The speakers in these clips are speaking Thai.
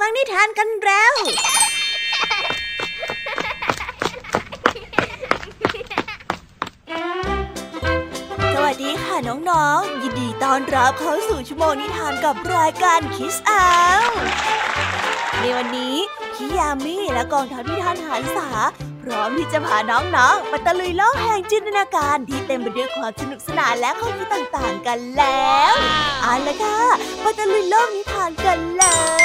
ฟังนิทานกันแล้ว สวัสดีค่ะน้องๆ ยินดีต้อนรับเข้าสู่ชั่วโมงนิทานกับรายการคิสอาในวันนี้พี่ยามีและกองทัพนิทานหันษาพร้อมที่จะพาน้องๆไปตะลุยโลกแห่งจินตนาการที่เต็มไปด้วยความสนุกสนานและข้อคิดต่างๆกันแล้วเอาละค่ะไปตะลุยโลกนิทานกันเลย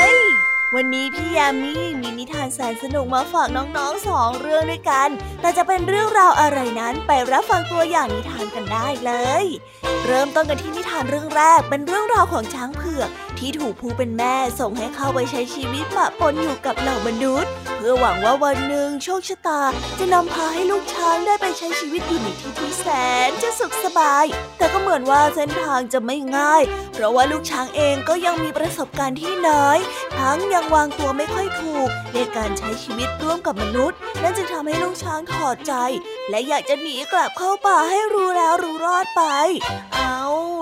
วันนี้พี่ยามีมีนิทานแสนสนุกมาฝากน้องๆสองเรื่องด้วยกัน แต่จะเป็นเรื่องราวอะไรนั้นไปรับฟังตัวอย่างนิทานกันได้เลย เริ่มต้นกันที่นิทานเรื่องแรกเป็นเรื่องราวของช้างเผือก ที่ถูกผู้เป็นแม่ส่งให้เข้าไปใช้ชีวิตปะปนอยู่กับเหล่ามนุษย์ เพื่อหวังว่าวันหนึ่งโชคชะตา จะนำพาให้ลูกช้างได้ไปใช้ชีวิตอยู่ในที่ที่แสนจะสุขสบาย แต่ก็เหมือนว่าเส้นทางจะไม่ง่าย เพราะว่าลูกช้างเองก็ยังมีประสบการณ์ที่น้อย ทั้งยังวางตัวไม่ค่อยถูกในการใช้ชีวิตร่วมกับมนุษย์ นั่นจึงทำให้ลูกช้างถอดใจ และอยากจะหนีกลับเข้าป่าให้รู้แล้วรู้รอดไป เอา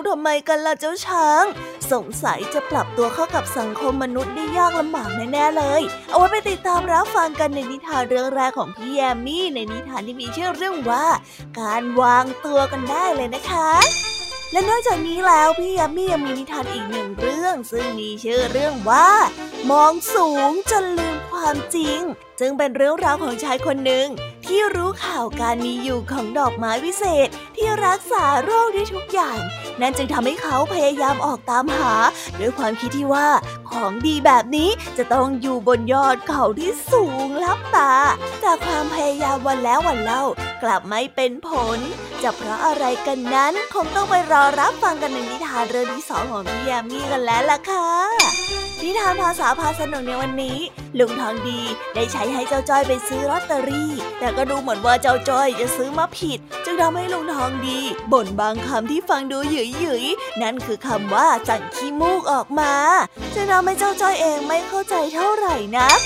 ทำไมกันล่ะเจ้าช้าง สงสัยจะปรับตัวเข้ากับสังคมมนุษย์ได้ยากลำบากแน่ๆเลย เอาไว้ไปติดตามรับฟังกันในนิทานเรื่องแรกของพี่แยมมี่ในนิทานที่มีชื่อเรื่องว่า การวางตัวกันได้เลยนะคะและนอกจากนี้แล้วพี่ยามียังมีนิทานอีกหนึ่งเรื่อง ซึ่งมีชื่อเรื่องว่า มองสูงจนลืมความจริง ซึ่งเป็นเรื่องราวของชายคนหนึ่งที่รู้ข่าวการมีอยู่ของดอกไม้วิเศษที่รักษาโรคได้ทุกอย่าง นั่นจึงทำให้เขาพยายามออกตามหา ด้วยความคิดที่ว่าของดีแบบนี้จะต้องอยู่บนยอดเขาที่สูงลับตาจากความพยายามวันแล้ววันเล่ากลับไม่เป็นผล จะเพราะอะไรกันนั้น คงต้องไปรอรับฟังกันในนิทานเรื่องที่สองของพี่ยามีกันแล้วล่ะค่ะ นิทานภาษาพาสนุกในวันนี้ ลุงทองดีได้ใช้ให้เจ้าจ้อยไปซื้อลอตเตอรี่ แต่ก็ดูเหมือนว่าเจ้าจ้อยจะซื้อมาผิด จึงทำให้ลุงทองดีบ่นบางคำที่ฟังดูหยุยหยุยนั่นคือคำว่าจังขี้มูกออกมาจึงทำให้เจ้าจ้อยเองไม่เข้าใจเท่าไหร่นัก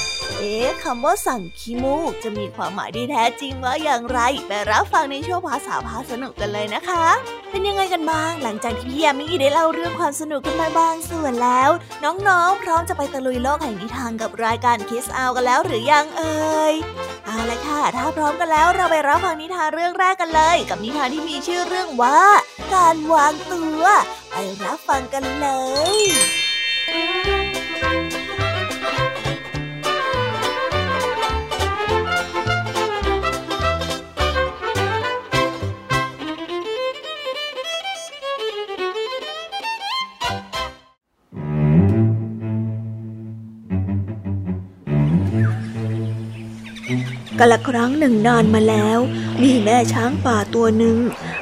เอ๊ะคำว่าสั่งขี้มูกจะมีความหมายที่แท้จริงว่าอย่างไร ไปรับฟังในช่วงภาษาพาสนุกกันเลยนะคะ เป็นยังไงกันบ้าง หลังจากที่พี่ยามีได้เล่าเรื่องความสนุกกันมาบางส่วนแล้ว น้องๆ พร้อมจะไปตะลุยโลกแห่งนิทานกับรายการคิสอากันแล้วหรือยังเอ่ยเอาละค่ะ ถ้าพร้อมกันแล้วเราไปรับฟังนิทานเรื่องแรกกันเลย กับนิทานที่มีชื่อเรื่องว่า การวางตัว ไปรับฟังกันเลย กาละครั้งหนึ่งนานมาแล้ว มีแม่ช้างป่าตัวหนึ่ง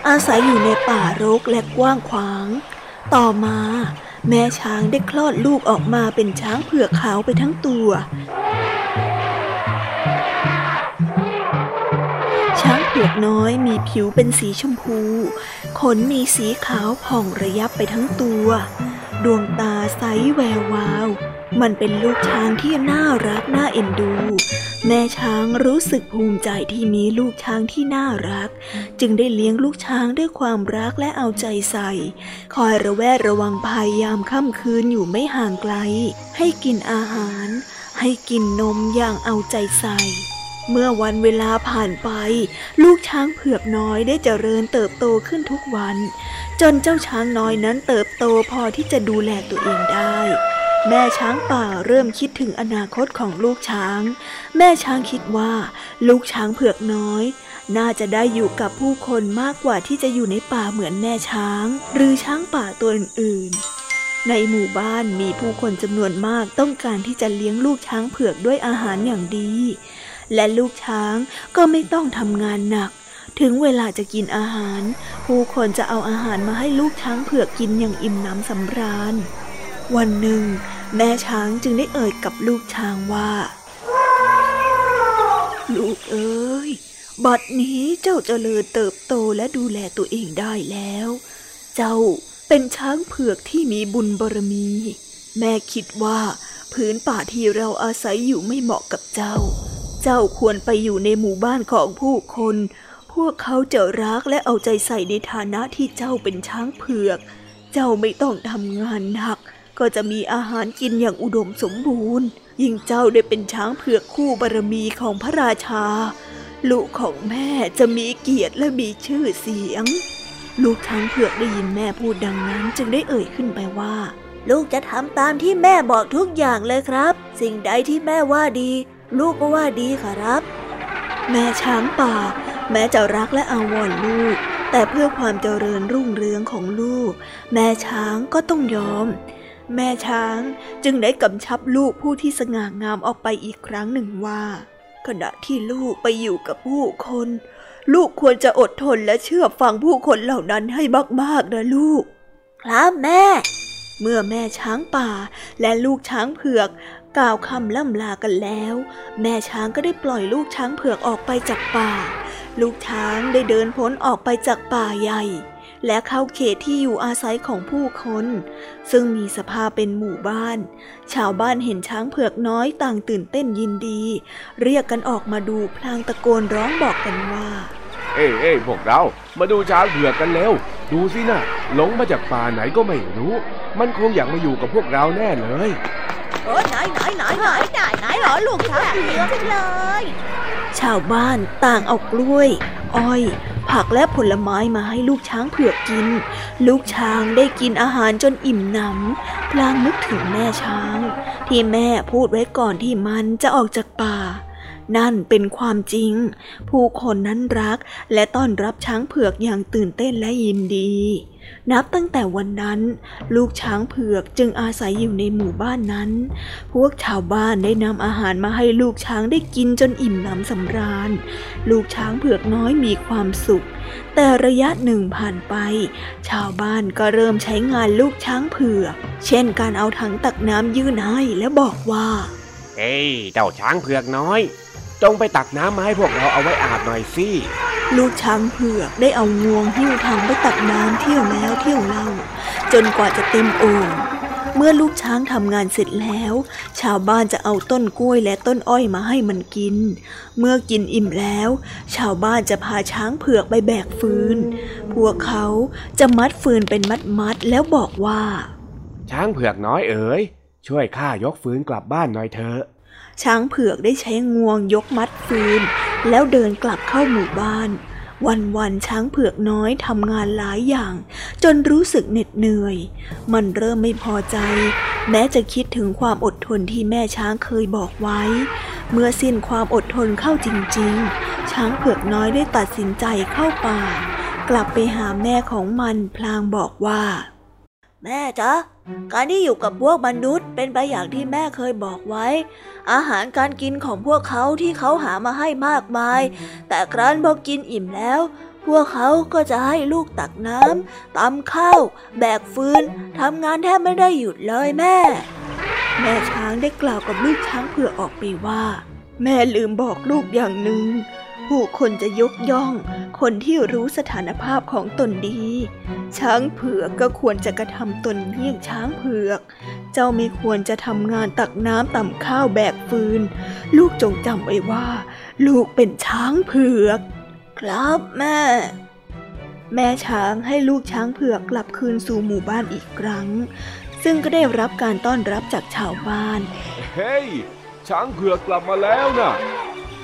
อาศัยอยู่ในป่ารกและกว้างขวาง ต่อมา แม่ช้างได้คลอดลูกออกมาเป็นช้างเผือกขาวไปทั้งตัว ช้างเผือกน้อยมีผิวเป็นสีชมพู ขนมีสีขาวผ่องระยับไปทั้งตัว ดวงตาใสแวววาว มันเป็นลูกช้างที่น่ารักน่าเอ็นดู แม่ช้างรู้สึกภูมิใจที่มีลูกช้างที่น่ารัก จึงได้เลี้ยงลูกช้างด้วยความรักและเอาใจใส่ คอยระแวดระวังภัยยามค่ำคืนอยู่ไม่ห่างไกล ให้กินอาหาร ให้กินนมอย่างเอาใจใส่เมื่อวันเวลาผ่านไป ลูกช้างเผือกน้อยได้เจริญเติบโตขึ้นทุกวัน จนเจ้าช้างน้อยนั้นเติบโตพอที่จะดูแลตัวเองได้ แม่ช้างป่าเริ่มคิดถึงอนาคตของลูกช้าง แม่ช้างคิดว่า ลูกช้างเผือกน้อย น่าจะได้อยู่กับผู้คนมากกว่าที่จะอยู่ในป่าเหมือนแม่ช้าง หรือช้างป่าตัวอื่นๆ ในหมู่บ้านมีผู้คนจำนวนมากต้องการที่จะเลี้ยงลูกช้างเผือกด้วยอาหารอย่างดี และลูกช้างก็ไม่ต้องทำงานหนัก ถึงเวลาจะกินอาหาร ผู้คนจะเอาอาหารมาให้ลูกช้างเผือกกินอย่างอิ่มหนำสำราญ วันหนึ่ง แม่ช้างจึงได้เอ่ยกับลูกช้างว่า ลูกเอ้ยบัดนี้เจ้าเจริญเติบโตและดูแลตัวเองได้แล้ว เจ้าเป็นช้างเผือกที่มีบุญบารมี แม่คิดว่าพื้นป่าที่เราอาศัยอยู่ไม่เหมาะกับเจ้า เจ้าควรไปอยู่ในหมู่บ้านของผู้คน พวกเขาจะรักและเอาใจใส่ในฐานะที่เจ้าเป็นช้างเผือก เจ้าไม่ต้องทำงานหนัก ก็จะมีอาหารกินอย่างอุดมสมบูรณ์ ยิ่งเจ้าได้เป็นช้างเผือกคู่บารมีของพระราชา ลูกของแม่จะมีเกียรติและมีชื่อเสียง ลูกช้างเผือกได้ยินแม่พูดดังนั้นจึงได้เอ่ยขึ้นไปว่า ลูกจะทำตามที่แม่บอกทุกอย่างเลยครับ สิ่งใดที่แม่ว่าดี ลูกก็ว่าดีครับ แม่ช้างป่า แม้จะรักและอาวรลูกแต่เพื่อความเจริญรุ่งเรืองของลูก แม่ช้างก็ต้องยอม แม่ช้างจึงได้กำชับลูกผู้ที่สง่างามออกไปอีกครั้งหนึ่งว่า ขณะที่ลูกไปอยู่กับผู้คน ลูกควรจะอดทนและเชื่อฟังผู้คนเหล่านั้นให้มากๆนะลูก ครับแม่ เมื่อแม่ช้างป่าและลูกช้างเผือก กล่าวคำล่ำลากันแล้ว แม่ช้างก็ได้ปล่อยลูกช้างเผือกออกไปจากป่า ลูกช้างได้เดินพ้นออกไปจากป่าใหญ่ และเข้าเขตที่อยู่อาศัยของผู้คน ซึ่งมีสภาพเป็นหมู่บ้าน ชาวบ้านเห็นช้างเผือกน้อยต่างตื่นเต้นยินดี เรียกกันออกมาดูพลางตะโกนร้องบอกกันว่า เอ้เอ้พวกเรามาดูช้างเผือกกันเร็ว ดูสินะหลงมาจากป่าไหนก็ไม่รู้ มันคงอยากมาอยู่กับพวกเราแน่เลยเออไหนไหนไหนไหนไหนไหนเหรอลูกช้างเผือกเลย ชาวบ้านต่างเอากล้วย อ้อย ผักและผลไม้มาให้ลูกช้างเผือกกิน ลูกช้างได้กินอาหารจนอิ่มหนำพลางนึกถึงแม่ช้าง ที่แม่พูดไว้ก่อนที่มันจะออกจากป่า นั่นเป็นความจริง ผู้คนนั้นรักและต้อนรับช้างเผือกอย่างตื่นเต้นและยินดี นับตั้งแต่วันนั้น ลูกช้างเผือกจึงอาศัยอยู่ในหมู่บ้านนั้น พวกชาวบ้านได้นำอาหารมาให้ลูกช้างได้กินจนอิ่มหนำสำราญ ลูกช้างเผือกน้อยมีความสุข แต่ระยะหนึ่งผ่านไป ชาวบ้านก็เริ่มใช้งานลูกช้างเผือก เช่นการเอาถังตักน้ำยื่นให้และบอกว่า เฮ้ยเจ้าช้างเผือกน้อย จงไปตักน้ำมาให้พวกเราเอาไว้อาบหน่อยสิ ลูกช้างเผือกได้เอางวงหิ้วถังไปตักน้ำเที่ยวแล้วเที่ยวเล่า จนกว่าจะเต็มโอ่งเมื่อลูกช้างทำงานเสร็จแล้ว ชาวบ้านจะเอาต้นกล้วยและต้นอ้อยมาให้มันกิน เมื่อกินอิ่มแล้ว ชาวบ้านจะพาช้างเผือกไปแบกฟืน พวกเขาจะมัดฟืนเป็นมัดมัดแล้วบอกว่า ช้างเผือกน้อยเอ๋ยช่วยข้ายกฟืนกลับบ้านหน่อยเถอะ ช้างเผือกได้ใช้งวงยกมัดฟืน แล้วเดินกลับเข้าหมู่บ้าน วันวันช้างเผือกน้อยทำงานหลายอย่าง จนรู้สึกเหน็ดเหนื่อย มันเริ่มไม่พอใจ แม้จะคิดถึงความอดทนที่แม่ช้างเคยบอกไว้ เมื่อสิ้นความอดทนเข้าจริง ๆ ช้างเผือกน้อยได้ตัดสินใจเข้าป่า กลับไปหาแม่ของมันพลางบอกว่า แม่จ๊ะ การที่อยู่กับพวกมนุษย์เป็นไปอย่างที่แม่เคยบอกไว้ อาหารการกินของพวกเขาที่เขาหามาให้มากมาย แต่ครั้นพอกินอิ่มแล้ว พวกเขาก็จะให้ลูกตักน้ำตำข้าว แบกฟืนทำงานแทบไม่ได้หยุดเลยแม่ แม่ช้างได้กล่าวกับลูกช้างเผือกออกไปว่า แม่ลืมบอกลูกอย่างหนึ่ง ผู้คนจะยกย่อง คนที่รู้สถานภาพของตนดี ช้างเผือกก็ควรจะกระทำตนเยี่ยงช้างเผือก เจ้าไม่ควรจะทำงานตักน้ำต่ำข้าวแบกฟืน ลูกจงจำไว้ว่า ลูกเป็นช้างเผือก ครับแม่ แม่ช้างให้ลูกช้างเผือกกลับคืนสู่หมู่บ้านอีกครั้ง ซึ่งก็ได้รับการต้อนรับจากชาวบ้าน เฮ้ยช้างเผือกกลับมาแล้วน่ะ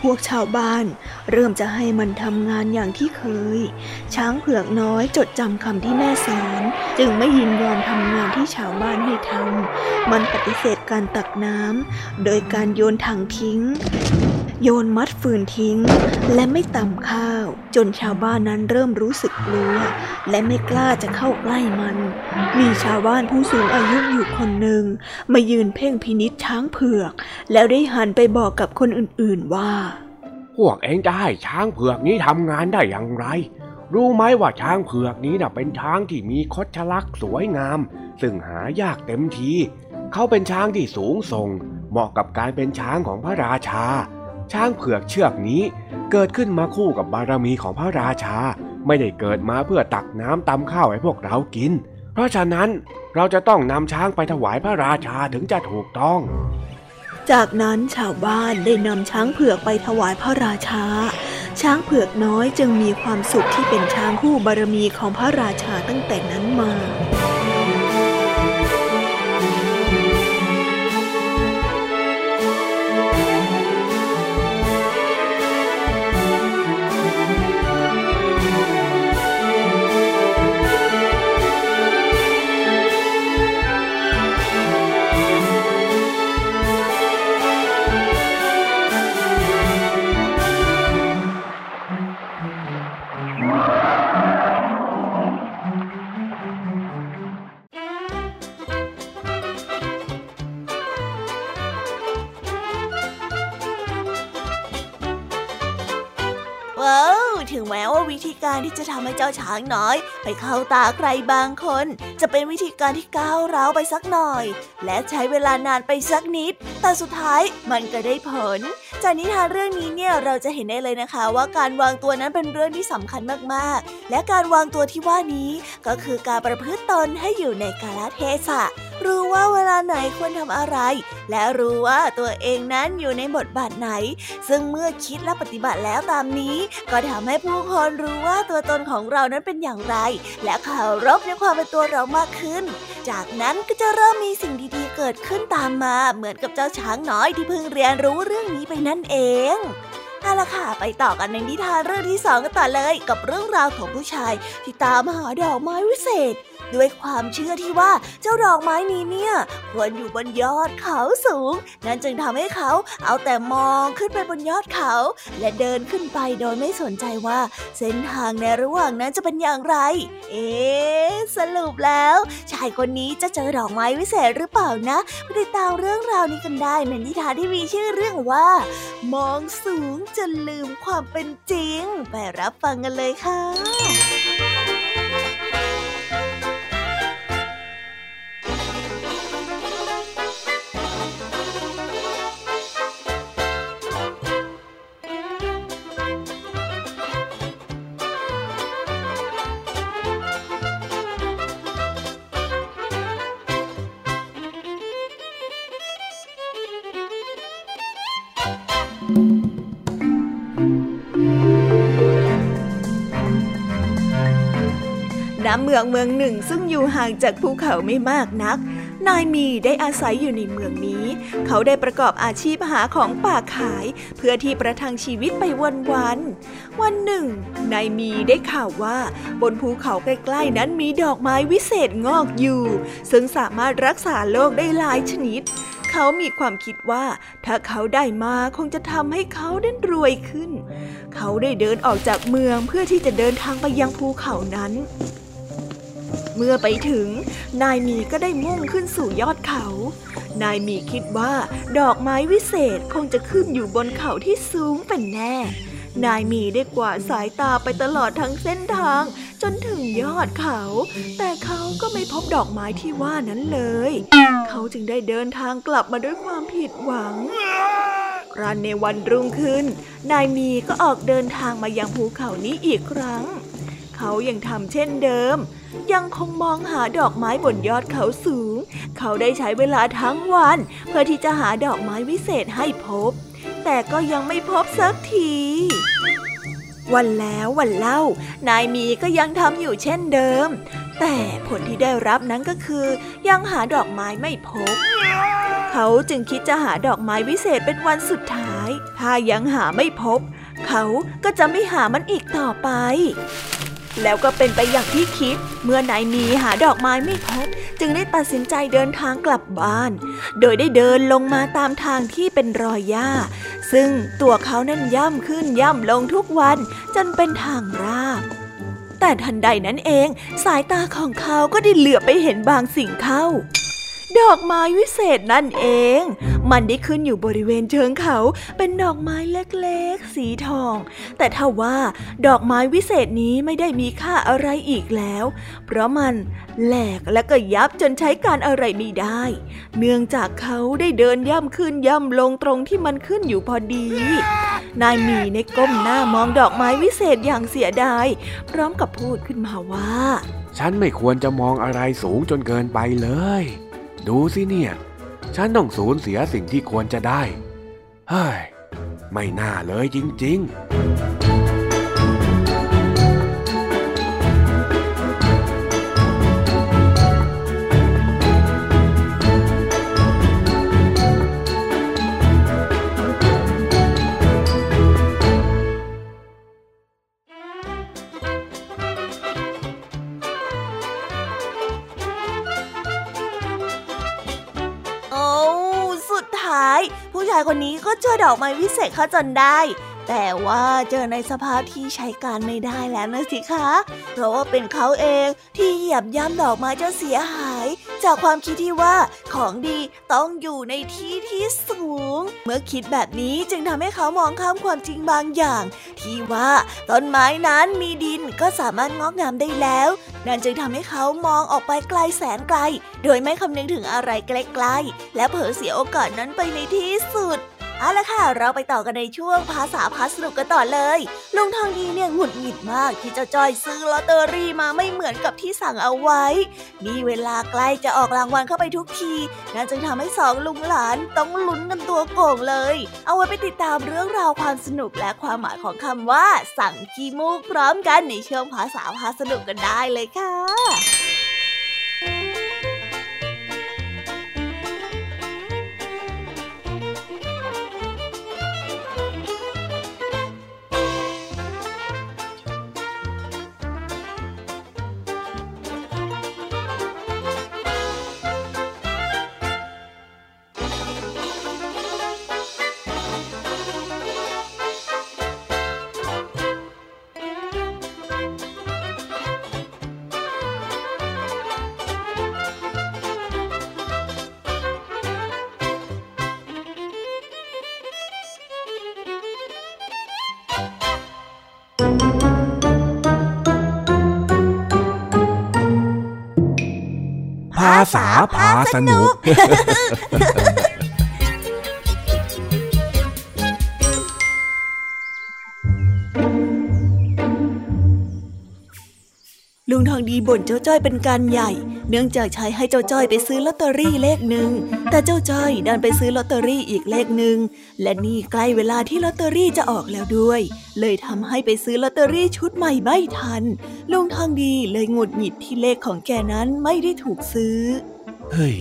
พวกชาวบ้าน เริ่มจะให้มันทำงานอย่างที่เคย ช้างเผือกน้อยจดจำคำที่แม่สอน จึงไม่ยินยอมทำงานที่ชาวบ้านให้ทำมันปฏิเสธการตักน้ำโดยการโยนถังทิ้ง โยนมัดฟืนทิ้ง และไม่ตำข้าว จนชาวบ้านนั้นเริ่มรู้สึกกลัว และไม่กล้าจะเข้าใกล้มัน มีชาวบ้านผู้สูงอายุอยู่คนหนึ่ง มายืนเพ่งพินิษช้างเผือก แล้วได้หันไปบอกกับคนอื่นๆว่า พวกเองจะให้ช้างเผือกนี้ทำงานได้อย่างไร รู้ไหมว่าช้างเผือกนี้น่ะเป็นช้างที่มีคดชลักสวยงาม ซึ่งหายากเต็มทีเขาเป็นช้างที่สูงส่ง เหมาะกับการเป็นช้างของพระราชา ช้างเผือกเชือกนี้เกิดขึ้นมาคู่กับบารมีของพระราชา ไม่ได้เกิดมาเพื่อตักน้ำตำข้าวให้พวกเรากิน เพราะฉะนั้นเราจะต้องนำช้างไปถวายพระราชาถึงจะถูกต้อง จากนั้นชาวบ้านได้นำช้างเผือกไปถวายพระราชา ช้างเผือกน้อยจึงมีความสุขที่เป็นช้างคู่บารมีของพระราชาตั้งแต่นั้นมาึงแม้ว่าวิธีการที่จะทำให้เจ้าช้างน้อย ไปเข้าตาใครบางคน จะเป็นวิธีการที่ก้าวร้าวไปสักหน่อย และใช้เวลานานไปสักนิด แต่สุดท้ายมันก็ได้ผล จากนิทานเรื่องนี้เนี่ยเราจะเห็นได้เลยนะคะ ว่าการวางตัวนั้นเป็นเรื่องที่สำคัญมากๆ และการวางตัวที่ว่านี้ก็คือการประพฤติตนให้อยู่ในกาลเทศะ รู้ว่าเวลาไหนควรทำอะไร และรู้ว่าตัวเองนั้นอยู่ในบทบาทไหน ซึ่งเมื่อคิดและปฏิบัติแล้วตามนี้ ก็ทำให้ผู้คนรู้ว่าตัวตนของเรานั้นเป็นอย่างไร และเคารพในความเป็นตัวเรามากขึ้น จากนั้นก็จะเริ่มมีสิ่งดีๆเกิดขึ้นตามมา เหมือนกับเจ้าช้างน้อยที่เพิ่งเรียนรู้เรื่องนี้ไปนั่นเองเอาละค่ะ ไปต่อกันในนิทานเรื่องที่สองกันต่อเลย กับเรื่องราวของผู้ชายที่ตามหาดอกไม้วิเศษ ด้วยความเชื่อที่ว่าเจ้าดอกไม้นี้เนี่ยควรอยู่บนยอดเขาสูง นั่นจึงทำให้เขาเอาแต่มองขึ้นไปบนยอดเขา และเดินขึ้นไปโดยไม่สนใจว่า เส้นทางในระหว่างนั้นจะเป็นอย่างไร เอ๊สรุปแล้ว ชายคนนี้จะเจอดอกไม้วิเศษหรือเปล่านะไปติดตามเรื่องราวนี้กันได้ในนิทานที่มีชื่อเรื่องว่า มองสูงจนลืมความเป็นจริง ไปรับฟังกันเลยค่ะ เมืองเมืองหนึ่งซึ่งอยู่ห่างจากภูเขาไม่มากนัก นายมีได้อาศัยอยู่ในเมืองนี้ เขาได้ประกอบอาชีพหาของป่าขาย เพื่อที่ประทังชีวิตไปวันวัน วันหนึ่ง นายมีได้ข่าวว่า บนภูเขาใกล้ๆนั้นมีดอกไม้วิเศษงอกอยู่ ซึ่งสามารถรักษาโรคได้หลายชนิดเขามีความคิดว่า ถ้าเขาได้มาคงจะทำให้เขาได้รวยขึ้น เขาได้เดินออกจากเมืองเพื่อที่จะเดินทางไปยังภูเขานั้น เมื่อไปถึง นายมีก็ได้มุ่งขึ้นสู่ยอดเขา นายมีคิดว่าดอกไม้วิเศษคงจะขึ้นอยู่บนเขาที่สูงเป็นแน่ นายมีได้กวาดสายตาไปตลอดทั้งเส้นทาง จนถึงยอดเขา แต่เขาก็ไม่พบดอกไม้ที่ว่านั้นเลย เขาจึงได้เดินทางกลับมาด้วยความผิดหวังรันในวันรุ่งขึ้น นายมีก็ออกเดินทางมายังภูเขานี้อีกครั้ง เขายังทำเช่นเดิม ยังคงมองหาดอกไม้บนยอดเขาสูง เขาได้ใช้เวลาทั้งวัน เพื่อที่จะหาดอกไม้วิเศษให้พบ แต่ก็ยังไม่พบสักทีวันแล้ววันเล่า นายมีก็ยังทำอยู่เช่นเดิม แต่ผลที่ได้รับนั้นก็คือ ยังหาดอกไม้ไม่พบ เขาจึงคิดจะหาดอกไม้วิเศษเป็นวันสุดท้าย ถ้ายังหาไม่พบ เขาก็จะไม่หามันอีกต่อไป แล้วก็เป็นไปอย่างที่คิด เมื่อนายมีหาดอกไม้ไม่พบ จึงได้ตัดสินใจเดินทางกลับบ้าน โดยได้เดินลงมาตามทางที่เป็นรอยหญ้า ซึ่งตัวเขานั้นย่ำขึ้นย่ำลงทุกวันจนเป็นทางราบ แต่ทันใดนั้นเอง สายตาของเขาก็ได้เหลือไปเห็นบางสิ่งเข้า ดอกไม้วิเศษนั่นเอง มันได้ขึ้นอยู่บริเวณเชิงเขา เป็นดอกไม้เล็กๆ สีทอง แต่ถ้าว่าดอกไม้วิเศษนี้ไม่ได้มีค่าอะไรอีกแล้ว เพราะมันแหลกและก็ยับจนใช้การอะไรไม่ได้ เนื่องจากเขาได้เดินย่ำขึ้นย่ำลงตรงที่มันขึ้นอยู่พอดี นายมีในก้มหน้ามองดอกไม้วิเศษอย่างเสียดาย พร้อมกับพูดขึ้นมาว่า ฉันไม่ควรจะมองอะไรสูงจนเกินไปเลย ดูสิเนี่ย ฉันต้องสูญเสียสิ่งที่ควรจะได้ เฮ้ย ไม่น่าเลยจริง ๆ เจอดอกไม้วิเศษเขาจนได้ แต่ว่าเจอในสภาพที่ใช้การไม่ได้แล้วนะสิคะ เพราะว่าเป็นเขาเองที่เหยียบย่ำดอกไม้จนเสียหาย จากความคิดที่ว่าของดีต้องอยู่ในที่ที่สูง เมื่อคิดแบบนี้จึงทำให้เขามองข้ามความจริงบางอย่าง ที่ว่าต้นไม้นั้นมีดินก็สามารถงอกงามได้แล้ว นั่นจึงทำให้เขามองออกไปไกลแสนไกล โดยไม่คำนึงถึงอะไรใกล้ๆและเผลอเสียโอกาสนั้นไปในที่สุด เอาละค่ะ เราไปต่อกันในช่วงภาษาพาสนุกกันต่อเลย ลุงทองดีเนี่ยหงุดหงิดมากที่เจ้าจ้อยซื้อลอตเตอรี่มาไม่เหมือนกับที่สั่งเอาไว้ มีเวลาใกล้จะออกรางวัลเข้าไปทุกทีนั่นจึงทำให้สองลุงหลานต้องลุ้นกันตัวโก่งเลย เอาไว้ไปติดตามเรื่องราวความสนุกและความหมายของคำว่า สั่งขี้มูกพร้อมกันในช่วงภาษาพาสนุกกันได้เลยค่ะ ษาพาสนุก ลุงทองดีบ่นเจ้าจ้อยเป็นการใหญ่ เนื่องจากใช้ให้เจ้าจ้อยไปซื้อลอตเตอรี่เลขหนึ่ง แต่เจ้าจ้อยดันไปซื้อลอตเตอรี่อีกเลขหนึ่ง และนี่ใกล้เวลาที่ลอตเตอรี่จะออกแล้วด้วย เลยทำให้ไปซื้อลอตเตอรี่ชุดใหม่ไม่ทัน ลุงทองดีเลยหงุดหงิดที่เลขของแกนั้นไม่ได้ถูกซื้อเฮ้ย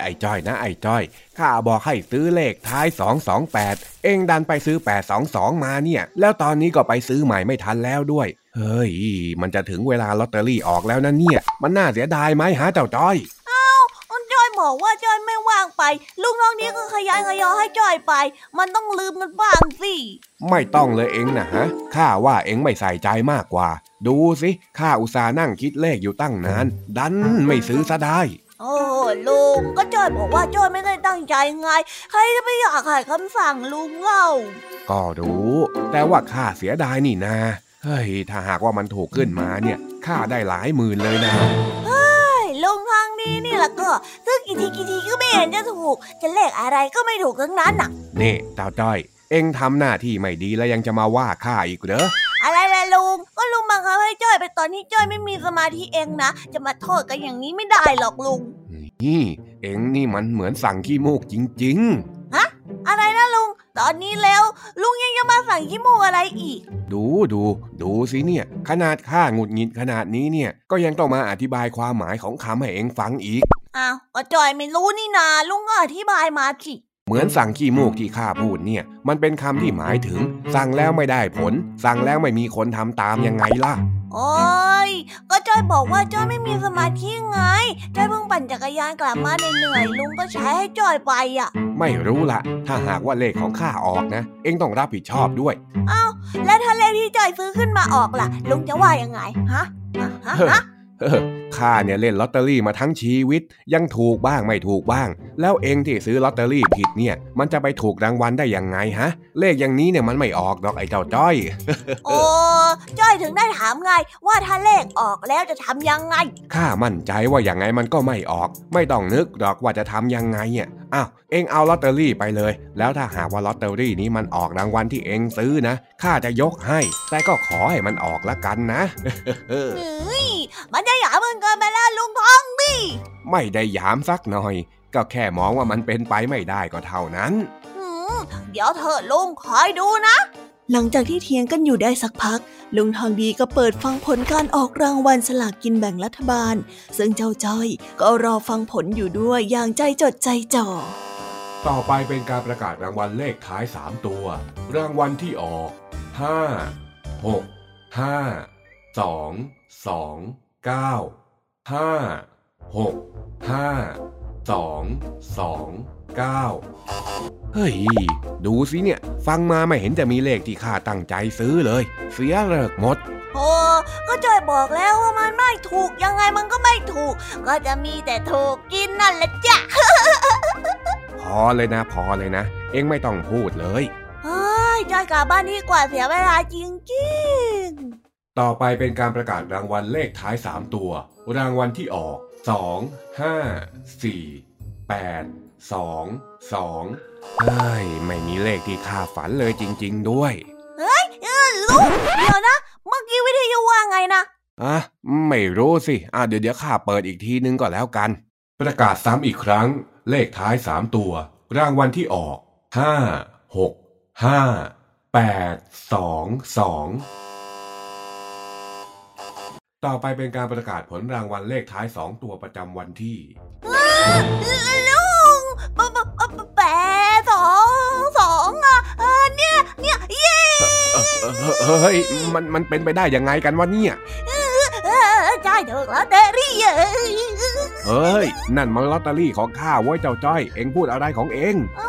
ไอ้จ้อยนะไอ้จ้อย ข้าบอกให้ซื้อเลขท้ายสองสองแปดเองดันไปซื้อแปดสองสองมาเนี่ย แล้วตอนนี้ก็ไปซื้อใหม่ไม่ทันแล้วด้วย เฮ้ย มันจะถึงเวลาลอตเตอรี่ออกแล้วนะเนี่ย มันน่าเสียดายไหมฮะเจ้าจ้อยอ้าวจ้อย บอกว่าจ้อยไม่ว่างไปลุงน้องนี้ก็ขยันขยอให้จ้อยไป มันต้องลืมมันบ้างสิ ไม่ต้องเลยเองนะฮะข้าว่าเองไม่ใส่ใจมากกว่า ดูสิข้าอุตส่าห์นั่งคิดเลขอยู่ตั้งนาน ดันไม่ซื้อซะได้โอ้ลุงก็จอยบอกว่าจอยไม่ได้ตั้งใจไง ใครจะไม่อยากขายคำสั่งลุงเล่า ก็รู้ แต่ว่าข้าเสียดายนี่นาเฮ้ย ถ้าหากว่ามันถูกขึ้นมาเนี่ยข้าได้หลายหมื่นเลยนะเฮ้ย ลุงทางนี้นี่แหละก็ซื้อกี่ทีกี่ทีก็ไม่เห็นจะถูก จะเลขอะไรก็ไม่ถูกทั้งนั้นน่ะ นี่เต้าจ้อย เอ็งทำหน้าที่ไม่ดีแล้วยังจะมาว่าข้าอีกเหรออะไรแหละลุง ก็ลุงบังคับให้จ้อยไปตอนที่จ้อยไม่มีสมาธิเองนะ จะมาโทษกันอย่างนี้ไม่ได้หรอกลุง นี่ เอ็งนี่มันเหมือนสั่งขี้มูกจริง ๆ ตอนนี้แล้วลุงยังจะมาสั่งขี้มูกอะไรอีก ดูดูดูสิเนี่ย ขนาดข้าหงุดหงิดขนาดนี้เนี่ย ก็ยังต้องมาอธิบายความหมายของคำให้เอ็งฟังอีก อ้าวก็จอยไม่รู้นี่นาลุงก็อธิบายมาสิ เหมือนสั่งขี้มูกที่ข้าพูดเนี่ย มันเป็นคำที่หมายถึง สั่งแล้วไม่ได้ผล สั่งแล้วไม่มีคนทำตามยังไงล่ะ โอ้ย ก็จ้อยบอกว่าจ้อยไม่มีสมาธิไง จ้อยเพิ่งปั่นจักรยานกลับมาเหนื่อยลุงก็ใช้ให้จ้อยไปอะ ไม่รู้ละ ถ้าหากว่าเลขของข้าออกนะ เอ็งต้องรับผิดชอบด้วย เอ้า แล้วถ้าเลขที่จ้อยซื้อขึ้นมาออกล่ะ ลุงจะว่ายังไง ฮะ ฮะ ฮะข้าเนี่ยเล่นลอตเตอรี่มาทั้งชีวิต ยังถูกบ้างไม่ถูกบ้าง แล้วเองที่ซื้อลอตเตอรี่ผิดเนี่ย มันจะไปถูกรางวัลได้ยังไงฮะ เลขอย่างนี้เนี่ยมันไม่ออกดอกไอ้เจ้าจ้อย โอ้จ้อยถึงได้ถามไง ว่าถ้าเลขออกแล้วจะทำยังไงข้ามั่นใจว่าอย่างไงมันก็ไม่ออก ไม่ต้องนึกดอกว่าจะทำยังไงเนี่ยอ้าวเองเอาลอตเตอรี่ไปเลย แล้วถ้าหากว่าลอตเตอรี่นี้มันออกรางวัลที่เองซื้อนะข้าจะยกให้ แต่ก็ขอให้มันออกละกันนะเฮ้ยมันจะหยาบเกินไปแล้วลุงทองดี ไม่ได้ยามสักหน่อย ก็แค่มองว่ามันเป็นไปไม่ได้ก็เท่านั้นเดี๋ยวเธอลุงคอยดูนะ หลังจากที่เถียงกันอยู่ได้สักพัก ลุงทองดีก็เปิดฟังผลการออกรางวัลสลากกินแบ่งรัฐบาล ซึ่งเจ้าจ้อยก็รอฟังผลอยู่ด้วยอย่างใจจดใจจ่อ ต่อไปเป็นการประกาศรางวัลเลขท้าย 3 ตัว รางวัลที่ออก 5 6 5 2 2 9 ห้าหกห้าสองสองเก้าเฮ้ย ดูสิเนี่ย ฟังมาไม่เห็นจะมีเลขที่ข้าตั้งใจซื้อเลย เสียเลิกหมดโอ้ก็จอยบอกแล้วว่ามันไม่ถูกยังไงมันก็ไม่ถูก ก็จะมีแต่ถูกกินนั่นแหละจ้ะ พอเลยนะ พอเลยนะ เอ็งไม่ต้องพูดเลยเฮ้ยจอยกลับบ้านดีกว่าเสียเวลาจริงต่อไปเป็นการประกาศรางวัลเลขท้าย3ตัว รางวัลที่ออก 2 5 4 8 2 2เฮ้ยไม่มีเลขที่ข้าฝันเลยจริง ๆ ด้วยๆเฮ้ยเออลุงเดี๋ยวนะ เมื่อกี้วิทยุว่าไงนะอะไม่รู้สิ อะเดี๋ยวเดี๋ยวข้าเปิดอีกทีนึงก็แล้วกัน ประกาศซ้ำอีกครั้ง เลขท้าย3ตัว รางวัลที่ออก5 6 5 8 2 2 ต่อไปเป็นการประกาศผลรางวัลเลขท้าย2ตัวประจำวันที่ลุงปะปะปะปะแปดสองสองอะเออเนี่ยเนี่ยเย้เฮ้ยมันมันเป็นไปได้ยังไงกันวะเนี่ยเออใช่ถูกลอตเตอรี่เย้เฮ้ยนั่นมันลอตเตอรี่ของข้าเว้ยเจ้าจ้อย เอ็งพูดอะไรของเอ็งแต่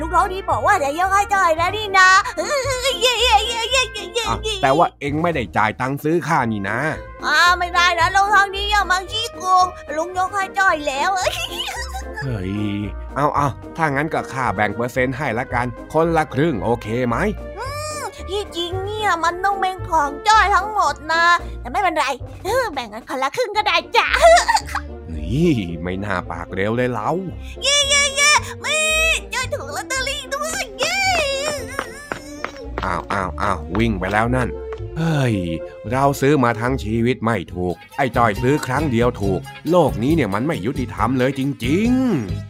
ลูกน้องนี่บอกว่าจะยังให้จ่ายแล้วนี่นะเออเย้เย้เย้เย้เย้เย้อะแต่ว่าเอ็งไม่ได้จ่ายตังค์ซื้อข้านี่นะอ่าไม่ได้นะลุงทางนี้อย่ามาขี้โกงลุงยกให้จ่ายแล้วเอ้ยเฮ้ยเอาเอาถ้างั้นก็ค่าแบ่งเปอร์เซ็นต์ให้ละกัน คนละครึ่งโอเคไหมที่จริงเนี่ยมันต้องเป็นของจ้อยทั้งหมดนะ แต่ไม่เป็นไรเออแบ่งกันคนละครึ่งก็ได้จ้ะนี่ไม่น่าปากเร็วเลยเรา เย้เย้เย้ไม่จ้อยถูก อ้าววอ้าววิ่งไปแล้วนั่น เฮ้ย เราซื้อมาทั้งชีวิตไม่ถูก ไอ้จอยซื้อครั้งเดียวถูก โลกนี้เนี่ยมันไม่ยุติธรรมเลยจริง ๆ